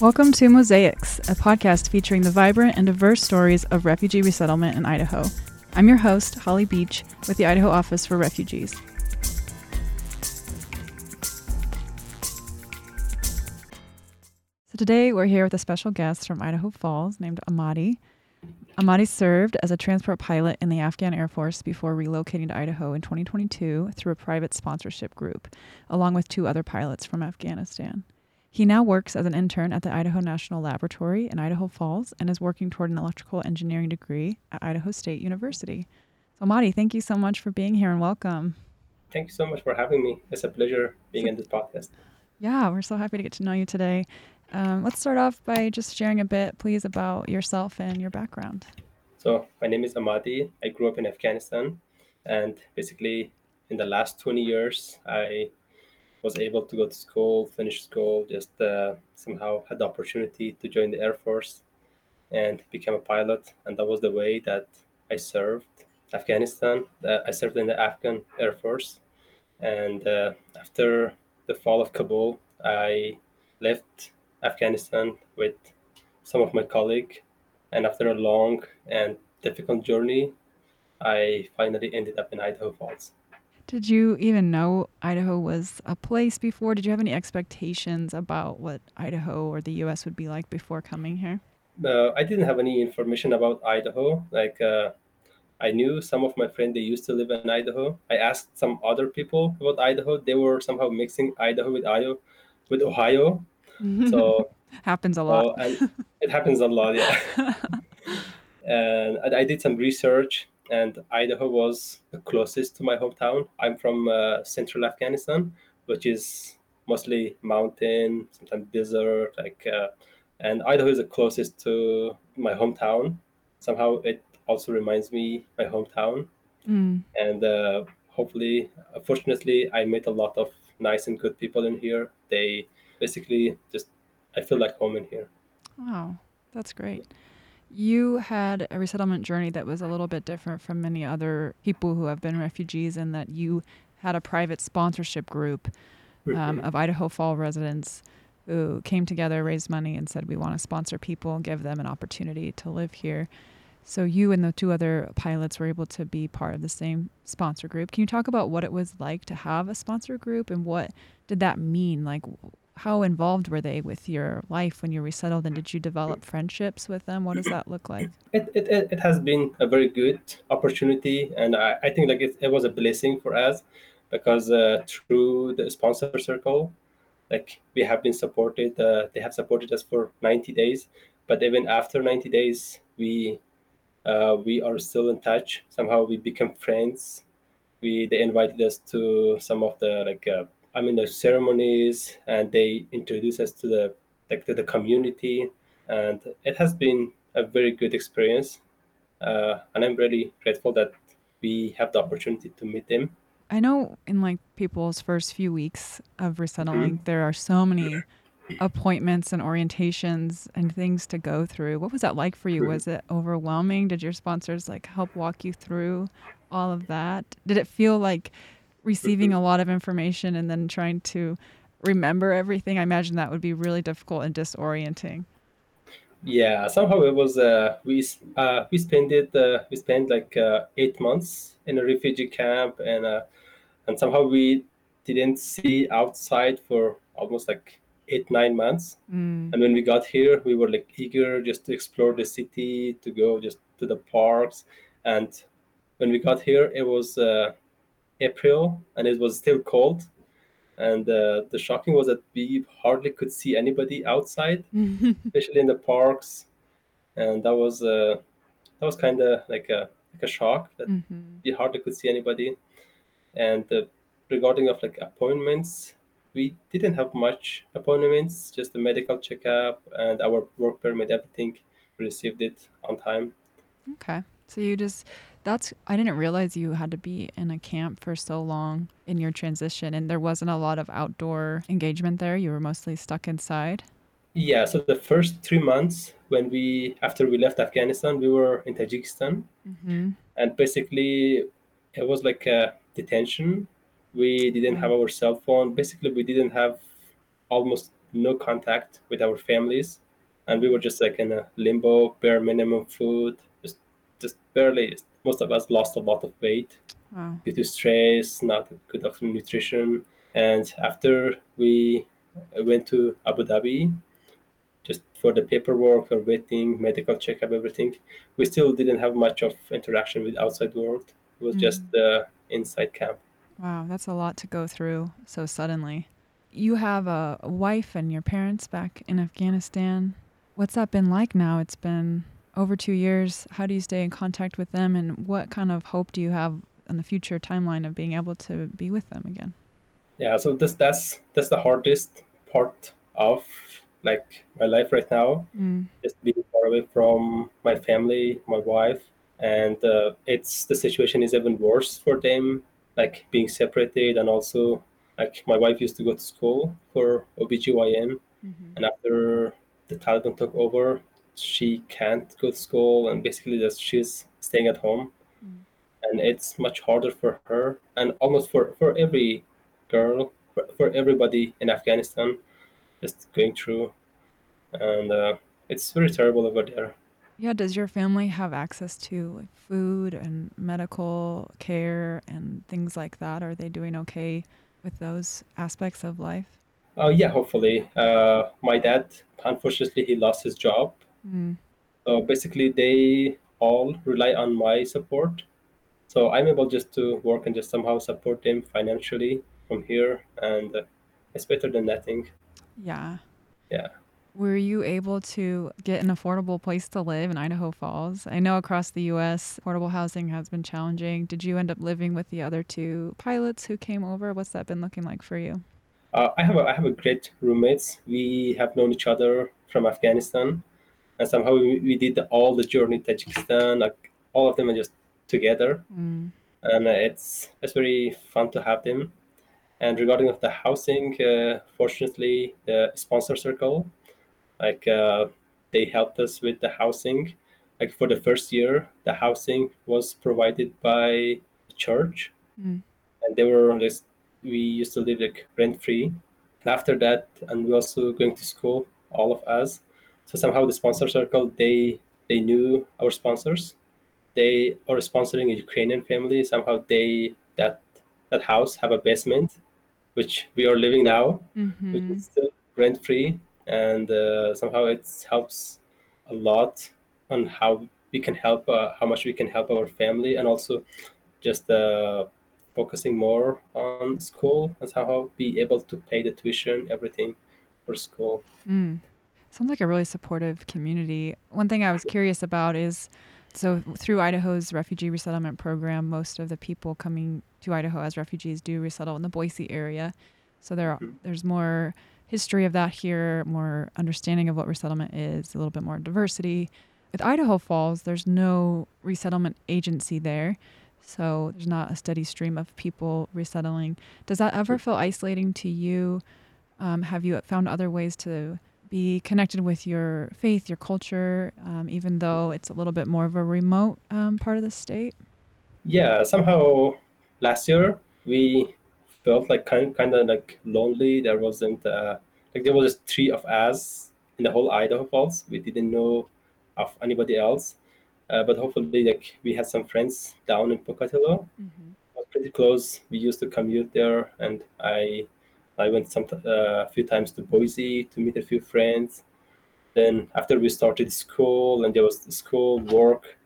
Welcome to Mosaics, a podcast featuring the vibrant and diverse stories of refugee resettlement in Idaho. I'm your host, Holly Beach, with the Idaho Office for Refugees. So today we're here with a special guest from Idaho Falls named Ahmadi. Ahmadi served as a transport pilot in the Afghan Air Force before relocating to Idaho in 2022 through a private sponsorship group, along with two other pilots from Afghanistan. He now works as an intern at the Idaho National Laboratory in Idaho Falls and is working toward an electrical engineering degree at Idaho State University. So, Madi, thank you so much for being here and welcome. Thank you so much for having me. It's a pleasure being in this podcast. Yeah, we're so happy to get to know you today. Um, let's start off by just sharing a bit, please, about yourself and your background. So, my name is Ahmadi. I grew up in Afghanistan, and basically, in the last 20 years, I was able to go to school, finish school, just uh, somehow had the opportunity to join the Air Force and become a pilot. And that was the way that I served Afghanistan. Uh, I served in the Afghan Air Force. And uh, after the fall of Kabul, I left Afghanistan with some of my colleagues. And after a long and difficult journey, I finally ended up in Idaho Falls. Did you even know Idaho was a place before? Did you have any expectations about what Idaho or the U.S. would be like before coming here? Uh, I didn't have any information about Idaho. Like, uh, I knew some of my friends they used to live in Idaho. I asked some other people about Idaho. They were somehow mixing Idaho with Idaho, with Ohio. So happens a lot. it happens a lot, yeah. and I, I did some research and Idaho was the closest to my hometown. I'm from uh, central Afghanistan, which is mostly mountain, sometimes desert, like, uh, and Idaho is the closest to my hometown. Somehow, it also reminds me my hometown, mm. and uh, hopefully, fortunately, I met a lot of nice and good people in here. They basically just, I feel like home in here. Wow, that's great you had a resettlement journey that was a little bit different from many other people who have been refugees in that you had a private sponsorship group um, of Idaho Fall residents who came together, raised money, and said, We want to sponsor people, and give them an opportunity to live here. So you and the two other pilots were able to be part of the same sponsor group. Can you talk about what it was like to have a sponsor group and what did that mean? Like, how involved were they with your life when you resettled and did you develop friendships with them? What does that look like? It, it, it has been a very good opportunity and i, I think like it, it was a blessing for us because uh, through the sponsor circle like we have been supported uh, they have supported us for 90 days but even after 90 days we uh, we are still in touch. Somehow we become friends. We they invited us to some of the like uh, I mean, the ceremonies, and they introduce us to the like to the community, and it has been a very good experience. Uh, and I'm really grateful that we have the opportunity to meet them. I know in like people's first few weeks of resettling, mm-hmm. there are so many appointments and orientations and things to go through. What was that like for you? Mm-hmm. Was it overwhelming? Did your sponsors like help walk you through all of that? Did it feel like receiving a lot of information and then trying to remember everything. I imagine that would be really difficult and disorienting. Yeah, somehow it was. Uh, we uh, we spent it. Uh, we spent like uh, eight months in a refugee camp, and uh, and somehow we didn't see outside for almost like eight nine months. Mm. And when we got here, we were like eager just to explore the city, to go just to the parks. And when we got here, it was uh, April and it was still cold. And uh, the shocking was that we hardly could see anybody outside, especially in the parks. And that was uh, that was kind of like a like a shock that mm-hmm. we hardly could see anybody. And uh, regarding of like appointments, we didn't have much appointments, just a medical checkup and our work permit, everything. Received it on time. Okay. So you just that's I didn't realize you had to be in a camp for so long in your transition and there wasn't a lot of outdoor engagement there. You were mostly stuck inside. Yeah, so the first 3 months when we after we left Afghanistan, we were in Tajikistan. Mm-hmm. And basically it was like a detention. We didn't have our cell phone. Basically we didn't have almost no contact with our families, and we were just like in a limbo, bare minimum food, just just barely. Most of us lost a lot of weight wow. due to stress, not good of nutrition, and after we went to Abu Dhabi, just for the paperwork or waiting, medical checkup, everything, we still didn't have much of interaction with outside world. It was mm. just the inside camp. Wow, that's a lot to go through so suddenly. You have a wife and your parents back in Afghanistan. What's that been like now? It's been over two years. How do you stay in contact with them, and what kind of hope do you have in the future timeline of being able to be with them again? Yeah, so this that's that's the hardest part of like my life right now, mm. just being far away from my family, my wife, and uh, it's the situation is even worse for them, like being separated, and also like my wife used to go to school for OBGYN, mm-hmm. and after the Taliban took over, she can't go to school, and basically just she's staying at home, mm. and it's much harder for her, and almost for for every girl, for, for everybody in Afghanistan, just going through, and uh, it's very terrible over there. Yeah, does your family have access to like food and medical care and things like that? Are they doing okay with those aspects of life? Uh, yeah, hopefully. Uh, my dad, unfortunately, he lost his job. Mm. So basically, they all rely on my support. So I'm able just to work and just somehow support them financially from here, and it's better than nothing. Yeah. Yeah. Were you able to get an affordable place to live in Idaho Falls? I know across the U.S., affordable housing has been challenging. Did you end up living with the other two pilots who came over? What's that been looking like for you? Uh, I have a, I have a great roommates. We have known each other from Afghanistan, and somehow we, we did all the journey Tajikistan. Like all of them are just together, mm. and uh, it's it's very fun to have them. And regarding of the housing, uh, fortunately, the sponsor circle like uh, they helped us with the housing like for the first year the housing was provided by the church mm. and they were just we used to live like rent free after that and we also going to school all of us so somehow the sponsor circle they they knew our sponsors they are sponsoring a ukrainian family somehow they that that house have a basement which we are living now mm-hmm. which is still rent free and uh, somehow it helps a lot on how we can help uh, how much we can help our family and also just uh, focusing more on school and somehow be able to pay the tuition everything for school mm. Sounds like a really supportive community one thing i was curious about is so through idaho's refugee resettlement program most of the people coming to idaho as refugees do resettle in the boise area so there are, there's more history of that here, more understanding of what resettlement is, a little bit more diversity. With Idaho Falls, there's no resettlement agency there. So there's not a steady stream of people resettling. Does that ever feel isolating to you? Um, have you found other ways to be connected with your faith, your culture, um, even though it's a little bit more of a remote um, part of the state? Yeah, somehow last year we felt like kind kind of like lonely. There wasn't uh, like there was just three of us in the whole Idaho Falls. We didn't know of anybody else, uh, but hopefully like we had some friends down in Pocatello. Mm-hmm. was pretty close. We used to commute there, and I I went some a uh, few times to Boise to meet a few friends. Then after we started school and there was school work,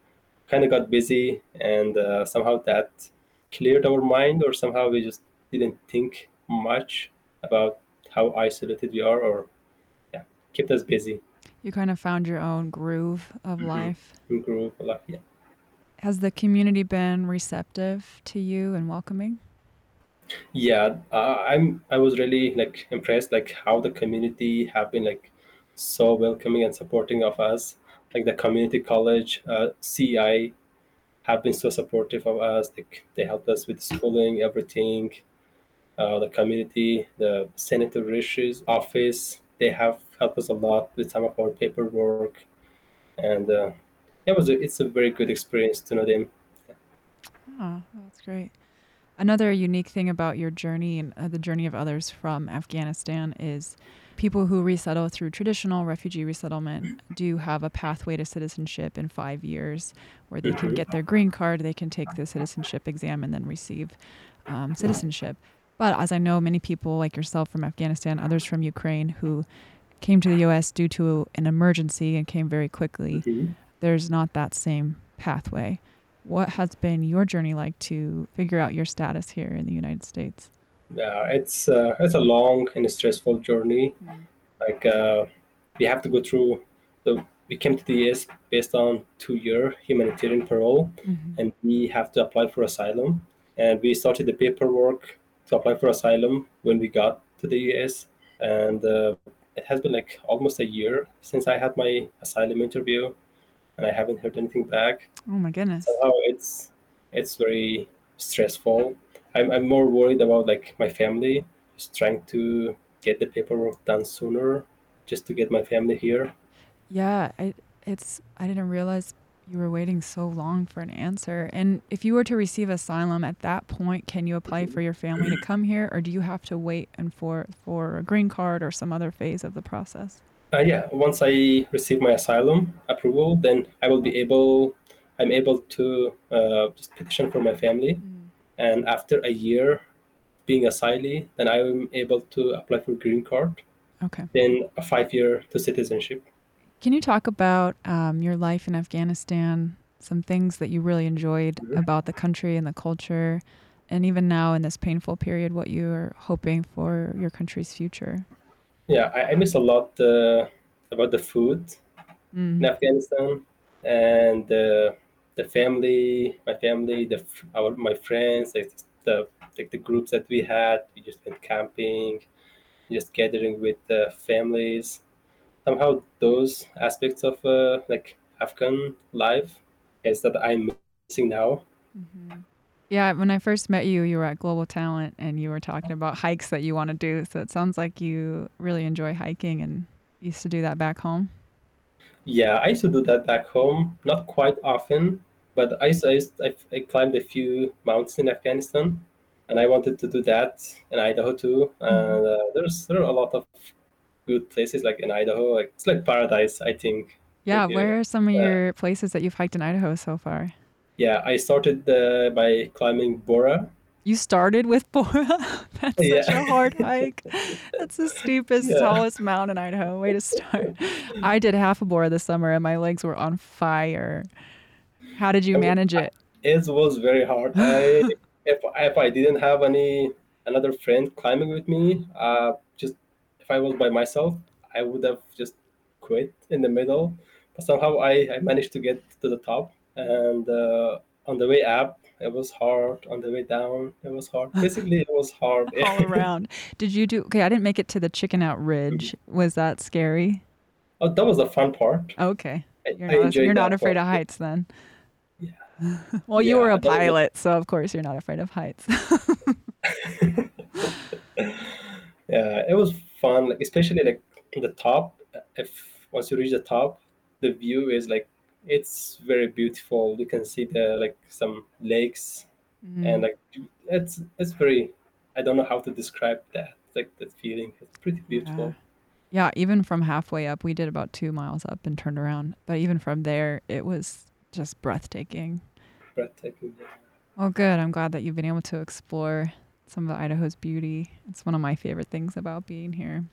kind of got busy, and uh, somehow that cleared our mind, or somehow we just didn't think much about how isolated we are or yeah kept us busy you kind of found your own groove of mm-hmm. life groove of life yeah has the community been receptive to you and welcoming yeah uh, i'm i was really like impressed like how the community have been like so welcoming and supporting of us like the community college uh, CEI have been so supportive of us like they helped us with schooling everything uh, the community, the Senator Risch's office. They have helped us a lot with some of our paperwork, and uh, it was a, it's a very good experience to know them. Oh, that's great. Another unique thing about your journey and uh, the journey of others from Afghanistan is people who resettle through traditional refugee resettlement do have a pathway to citizenship in five years where they can get their green card, they can take the citizenship exam, and then receive um, citizenship. But as I know, many people like yourself from Afghanistan, others from Ukraine who came to the US due to an emergency and came very quickly, Mhm. there's not that same pathway. What has been your journey like to figure out your status here in the United States? Yeah, it's uh, it's a long and a stressful journey. Mm. Like uh, we have to go through the. We came to the US based on two-year humanitarian parole, Mhm. and we have to apply for asylum. And we started the paperwork to apply for asylum when we got to the US, and uh, it has been like almost a year since I had my asylum interview, and I haven't heard anything back. Oh my goodness. somehow it's it's very stressful. I'm, I'm more worried about like my family, just trying to get the paperwork done sooner, just to get my family here. Yeah, I, it's I didn't realize you were waiting so long for an answer. And if you were to receive asylum at that point, can you apply for your family to come here, or do you have to wait and for for a green card or some other phase of the process? Uh, yeah, once I receive my asylum approval, then I will be able, I'm able to uh, just petition for my family, and after a year being asylee, then I am able to apply for green card, Okay. then a five year to citizenship. Can you talk about um, your life in Afghanistan? Some things that you really enjoyed Mhm. about the country and the culture, and even now in this painful period, what you're hoping for your country's future. Yeah, I, I miss a lot uh, about the food in Mm. Afghanistan and the the family, my family, the our my friends, like the like the groups that we had. We just went camping, just gathering with the families. Somehow those aspects of uh, like Afghan life is that I'm missing now. Yeah, when I first met you, you were at Global Talent and you were talking about hikes that you want to do. So it sounds like you really enjoy hiking and used to do that back home. Yeah, I used to do that back home, not quite often, but I I, I, I climbed a few mountains in Afghanistan, and I wanted to do that in Idaho too. And uh, there's there are a lot of good places like in Idaho, like it's like paradise, I think. Yeah, where are some of Uh, your places that you've hiked in Idaho so far? Yeah, I started uh, by climbing Borah. You started with Borah? That's such Yeah. a hard hike. That's the steepest, Yeah. tallest mountain in Idaho. Way to start. I did half a Borah this summer and my legs were on fire. How did you I mean, manage it? It was very hard. I if if I didn't have any another friend climbing with me, uh, just if I was by myself, I would have just quit in the middle. But somehow I, I managed to get to the top, and uh, on the way up, it was hard. On the way down, it was hard. Basically, it was hard. All around. Did you do okay? I didn't make it to the Chicken Out Ridge. Was that scary? oh, that was the fun part. Okay. You're I not, you're not afraid part. of heights then. Yeah. well, you were a that was- pilot, so of course you're not afraid of heights. yeah it was fun like especially like the top if once you reach the top the view is like it's very beautiful you can see the like some lakes Mhm. and like it's it's very i don't know how to describe that like that feeling it's pretty beautiful Yeah, even from halfway up, we did about two miles up and turned around. But even from there, it was just breathtaking. breathtaking Well, good. I'm glad that you've been able to explore some of Idaho's beauty. It's one of my favorite things about being here.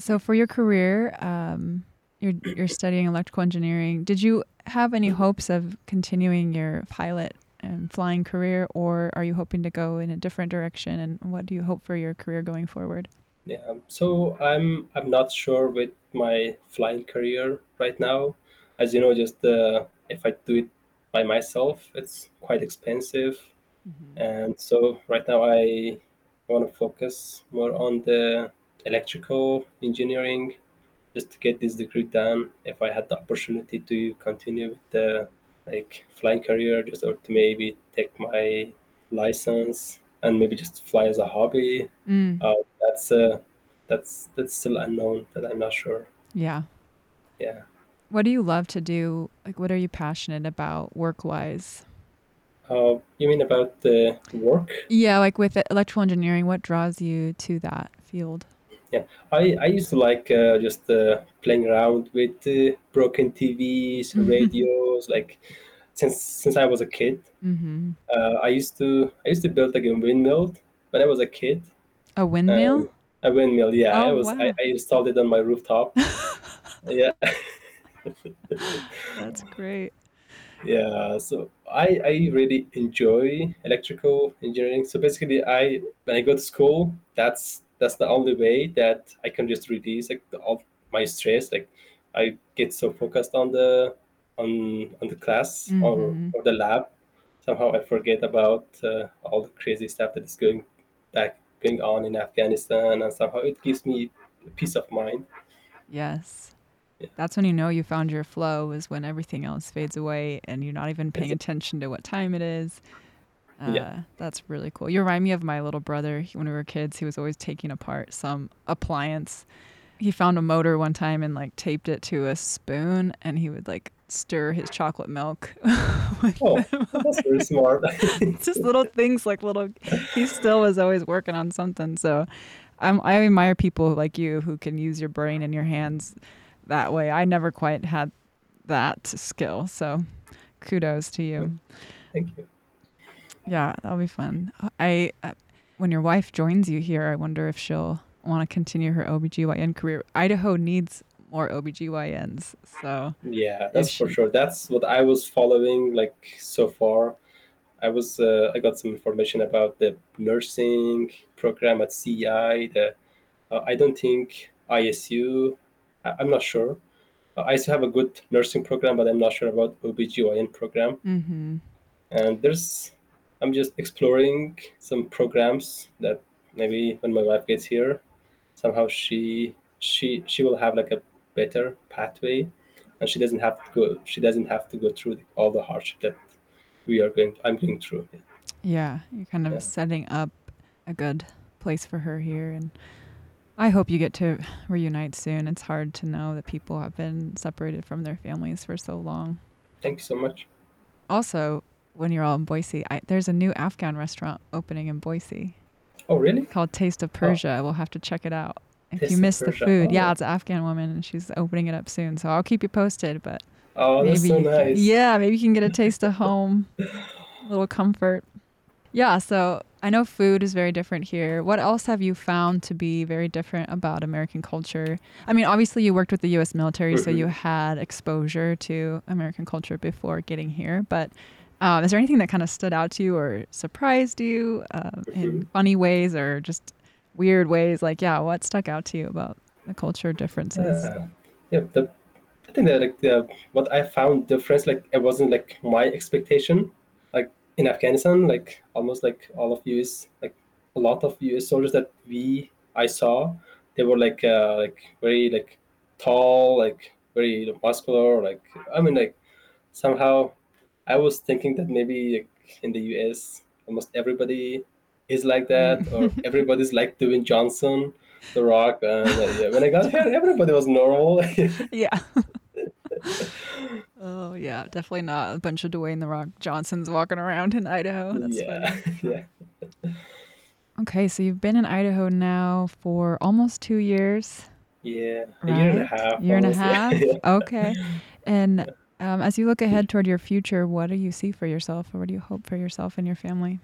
So, for your career, um, you're you're studying electrical engineering. Did you have any hopes of continuing your pilot and flying career, or are you hoping to go in a different direction? And what do you hope for your career going forward? Yeah, um, so I'm I'm not sure with my flying career right now. As you know, just uh, if I do it by myself, it's quite expensive, and so right now I want to focus more on the electrical engineering, just to get this degree done. If I had the opportunity to continue with the like flying career, just or to maybe take my license and maybe just fly as a hobby Mm, uh, that's uh, that's that's still unknown. That I'm not sure. yeah. Yeah. What do you love to do? Like, what are you passionate about work wise? Uh, you mean about the work? Yeah, like with electrical engineering, what draws you to that field? Yeah. I, I used to like uh, just uh, playing around with uh, broken TVs, radios. like since since I was a kid, Mm-hmm. uh, I used to I used to build like a windmill when I was a kid. A windmill? Um, a windmill, yeah. I Oh, was wow. I, I installed it on my rooftop. yeah. That's great. Yeah, so I I really enjoy electrical engineering. So basically, I when I go to school, that's that's the only way that I can just release like the, all my stress. Like I get so focused on the on on the class or Mhm. or the lab, somehow I forget about uh, all the crazy stuff that is going back going on in Afghanistan, and somehow it gives me peace of mind. Yes. Yeah. That's when you know you found your flow is when everything else fades away and you're not even paying attention to what time it is. Uh, Yeah. That's really cool. You remind me of my little brother. He- When we were kids, he was always taking apart some appliance. He found a motor one time and like taped it to a spoon and he would like stir his chocolate milk Oh, that's very smart. Just little things like little he still was always working on something so I'm, i admire people like you who can use your brain and your hands that way i never quite had that skill so kudos to you Thank you. Yeah that'll be fun i uh, when your wife joins you here i wonder if she'll want to continue her obgyn career idaho needs more obgyns so Yeah, that's for sure. That's what I was following like so far. I was uh, I got some information about the nursing program at CEI. The uh, I don't think ISU. I, I'm not sure. Uh, ISU have a good nursing program, but I'm not sure about OBGYN program. hmm And there's I'm just exploring some programs that maybe when my wife gets here, somehow she she she will have like a better pathway and she doesn't have to go she doesn't have to go through all the hardship that we are going i'm going through Yeah, you're kind of Yeah. setting up a good place for her here. And I hope you get to reunite soon. It's hard to know that people have been separated from their families for so long. thank you so much Also, when you're all in Boise, I, there's a new Afghan restaurant opening in Boise oh really called Taste of Persia. We'll have to check it out. If Taste you miss the food, yeah, Oh. it's an Afghan woman and she's opening it up soon. So I'll keep you posted. But oh that's so nice yeah, maybe you can get a taste of home, a little comfort. Yeah, so I know food is very different here. What else have you found to be very different about American culture? I mean, obviously you worked with the U.S. military, so Mhm. you had exposure to American culture before getting here. But um, is there anything that kind of stood out to you or surprised you uh, in Mhm. funny ways or just weird ways? Like, yeah, what stuck out to you about the culture differences? yeah, yeah the, i think that like the, what i found difference like it wasn't like my expectation like in afghanistan like almost like all of us like a lot of us soldiers that we i saw they were like uh like very like tall like very muscular like i mean like somehow i was thinking that maybe in the us almost everybody is like that or everybody's like Dwayne Johnson, The Rock. And uh, yeah, when I got here, everybody was normal. Yeah. oh yeah, definitely not a bunch of Dwayne the Rock Johnsons walking around in Idaho. That's yeah, funny. yeah, Okay, so you've been in Idaho now for almost two years, yeah. A year and a half. Year and a half. Yeah. Okay, and um, as you look ahead toward your future, what do you see for yourself, or what do you hope for yourself and your family?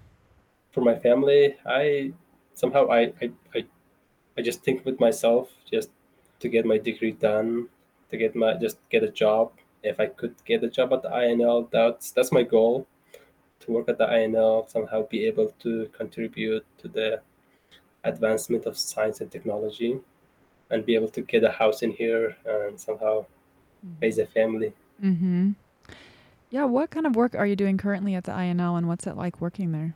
For my family, I somehow I, I I I just think with myself just to get my degree done, to get my just get a job. If I could get a job at the INL, that's that's my goal. To work at the INL, somehow be able to contribute to the advancement of science and technology, and be able to get a house in here and somehow raise a family. Mm-hmm. Yeah. What kind of work are you doing currently at the INL, and what's it like working there?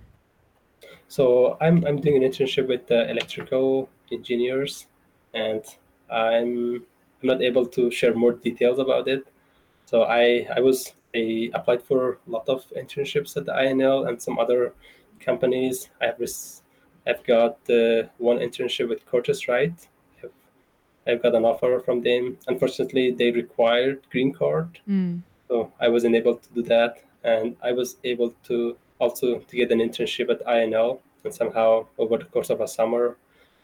So I'm I'm doing an internship with the electrical engineers, and I'm I'm not able to share more details about it. So I I was I applied for a lot of internships at the INL and some other companies. I've res- I've got uh, one internship with Curtiss-Wright. I've, I've got an offer from them. Unfortunately, they required green card, Mm. so I wasn't able to do that, and I was able to also to get an internship at INL. And somehow, over the course of a summer,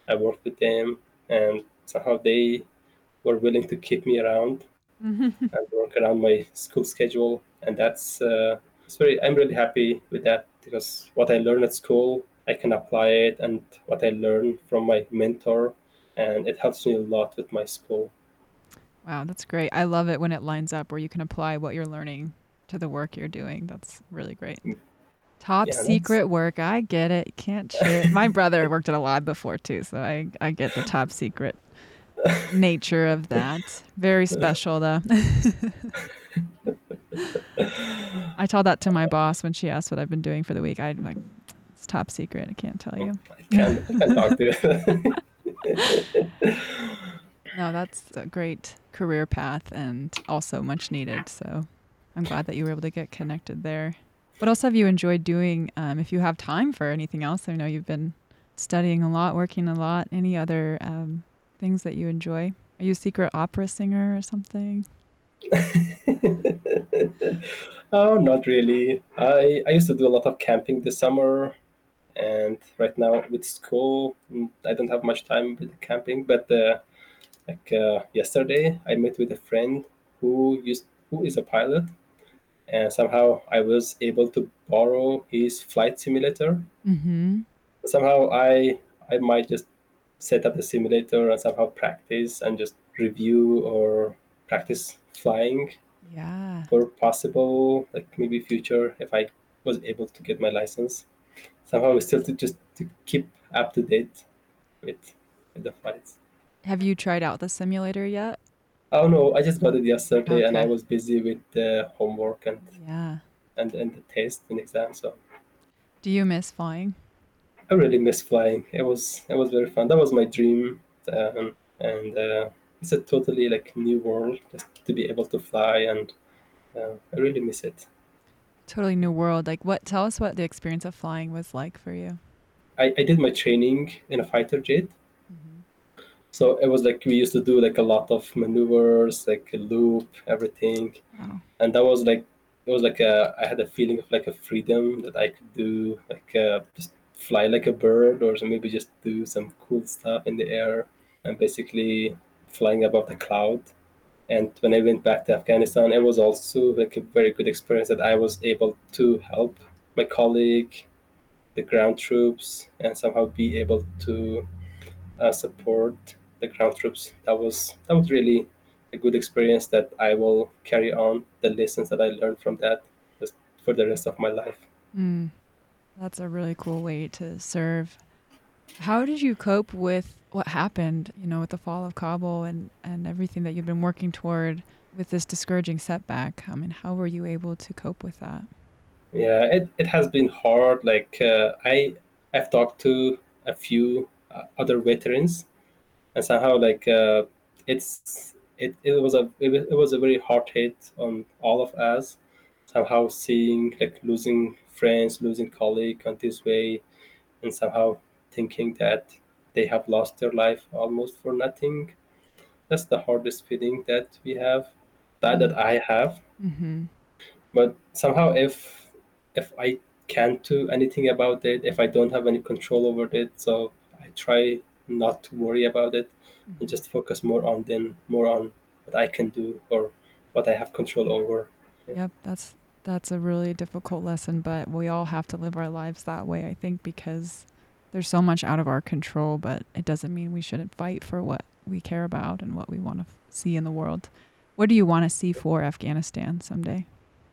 I worked with them and somehow they were willing to keep me around and work around my school schedule, and that's uh, it's very. I'm really happy with that because what I learn at school, I can apply it, and what I learn from my mentor, and it helps me a lot with my school. Wow, that's great. I love it when it lines up where you can apply what you're learning to the work you're doing. That's really great. Mm. Top yeah, secret work. I get it. Can't share. My brother worked at a lab before too, so I, I get the top secret nature of that. Very special though. I told that to my boss when she asked what I've been doing for the week. I'm like, it's top secret. I can't tell you. I can't, I can't talk to you. no, that's a great career path and also much needed. So I'm glad that you were able to get connected there. What else have you enjoyed doing? Um, if you have time for anything else, I know you've been studying a lot, working a lot. Any other um, things that you enjoy? Are you a secret opera singer or something? oh, not really. I, I used to do a lot of camping this summer, and right now with school, mm, I don't have much time with camping. But uh, like uh, yesterday, I met with a friend who used who is a pilot, and somehow I was able to borrow his flight simulator. Mm-hmm. Somehow I I might just set up the simulator and somehow practice and just review or practice flying. Yeah. For possible like maybe future if I was able to get my license. Somehow we still to just to keep up to date with with the flights. Have you tried out the simulator yet? Oh no, I just got it yesterday, okay. and I was busy with the homework and yeah, and and the test and exam. So, do you miss flying? I really miss flying. It was it was very fun. That was my dream, um, and uh, it's a totally like new world just to be able to fly, and uh, I really miss it. Totally new world. Like, what? Tell us what the experience of flying was like for you. I, I did my training in a fighter jet, so it was like we used to do like a lot of maneuvers like a loop everything wow. and that was like it was like a i had a feeling of like a freedom that i could do like uh, just fly like a bird or maybe just do some cool stuff in the air and basically flying above the cloud and when i went back to afghanistan it was also like a very good experience that i was able to help my colleague the ground troops and somehow be able to uh, support the ground troops. That was that was really a good experience that I will carry on the lessons that I learned from that just for the rest of my life. Mm, that's a really cool way to serve. How did you cope with what happened, you know, with the fall of Kabul and, and everything that you've been working toward with this discouraging setback? I mean, how were you able to cope with that? Yeah, it, it has been hard. Like uh, I, I've talked to a few uh, other veterans and somehow like uh, it's it, it was a it, was a very hard hit on all of us somehow seeing like losing friends losing colleague on this way and somehow thinking that they have lost their life almost for nothing that's the hardest feeling that we have that that i have mm-hmm. but somehow if if i can't do anything about it if i don't have any control over it so i try not to worry about it and mm-hmm. just focus more on then more on what I can do or what I have control over. Yep, that's that's a really difficult lesson, but we all have to live our lives that way, I think, because there's so much out of our control, but it doesn't mean we shouldn't fight for what we care about and what we want to see in the world. What do you want to see for Afghanistan someday?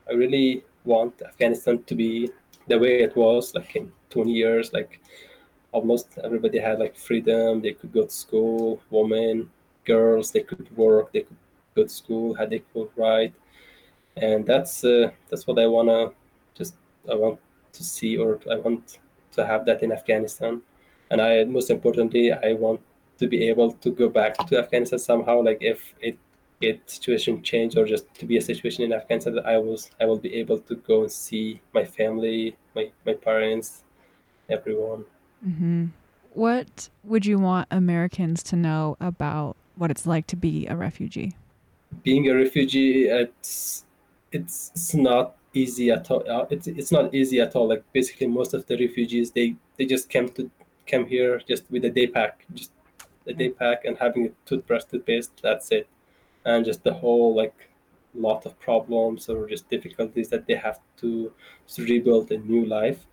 I really want Afghanistan to be the way it was like in 20 years, like almost everybody had like freedom. They could go to school, women, girls, they could work, they could go to school, had equal right, and that's uh, that's what I wanna just I want to see or I want to have that in Afghanistan, and I most importantly I want to be able to go back to Afghanistan somehow. Like if it it situation change or just to be a situation in Afghanistan that I was I will be able to go and see my family, my my parents, everyone. Mm-hmm. What would you want Americans to know about what it's like to be a refugee? Being a refugee, it's it's, it's not easy at all. Uh, it's it's not easy at all. Like basically, most of the refugees they they just came to came here just with a day pack, just a day pack and having a toothbrush, toothpaste. That's it, and just the whole like lot of problems or just difficulties that they have to, to rebuild a new life.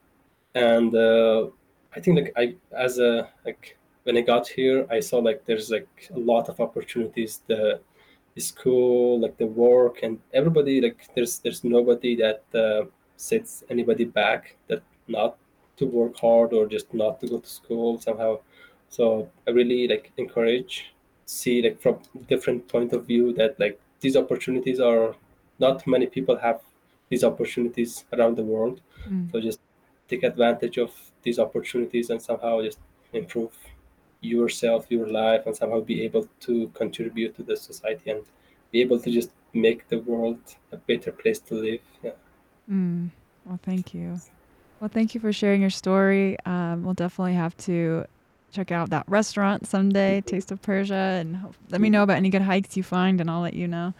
And uh, I think like I as a like when I got here, I saw like there's like a lot of opportunities. The, the school, like the work, and everybody like there's there's nobody that uh, sets anybody back that not to work hard or just not to go to school somehow. So I really like encourage see like from different point of view that like these opportunities are not many people have these opportunities around the world. Mm. So just take advantage of these opportunities and somehow just improve yourself, your life, and somehow be able to contribute to the society and be able to just make the world a better place to live. Yeah. Mm. Well, thank you. Well, thank you for sharing your story. Um, we'll definitely have to check out that restaurant someday, Taste of Persia, and let me know about any good hikes you find, and I'll let you know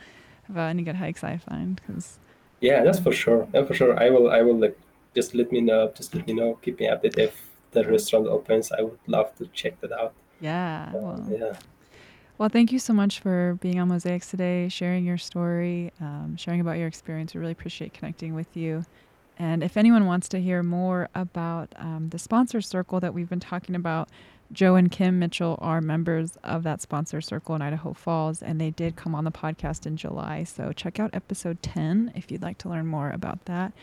about any good hikes I find. Cause yeah, that's for sure. For sure. I will. I will like just let me know. Just let me know. Keep me updated if the restaurant opens. I would love to check that out. Yeah. Uh, well, yeah. Well, thank you so much for being on Mosaics today, sharing your story, um, sharing about your experience. We really appreciate connecting with you. And if anyone wants to hear more about um, the sponsor circle that we've been talking about, Joe and Kim Mitchell are members of that sponsor circle in Idaho Falls, and they did come on the podcast in July. So check out episode 10 if you'd like to learn more about that.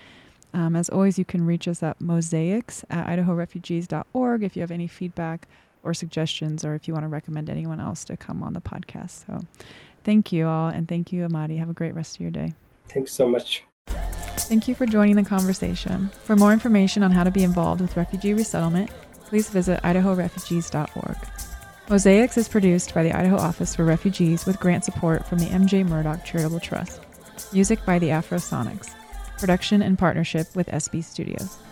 Um, as always, you can reach us at mosaics at idahorefugees.org if you have any feedback or suggestions, or if you want to recommend anyone else to come on the podcast. So thank you all, and thank you, Ahmadi. Have a great rest of your day. Thanks so much. Thank you for joining the conversation. For more information on how to be involved with refugee resettlement, please visit idahorefugees.org. Mosaics is produced by the Idaho Office for Refugees with grant support from the MJ Murdock Charitable Trust. Music by the Afrosonics. Production in partnership with SB Studios.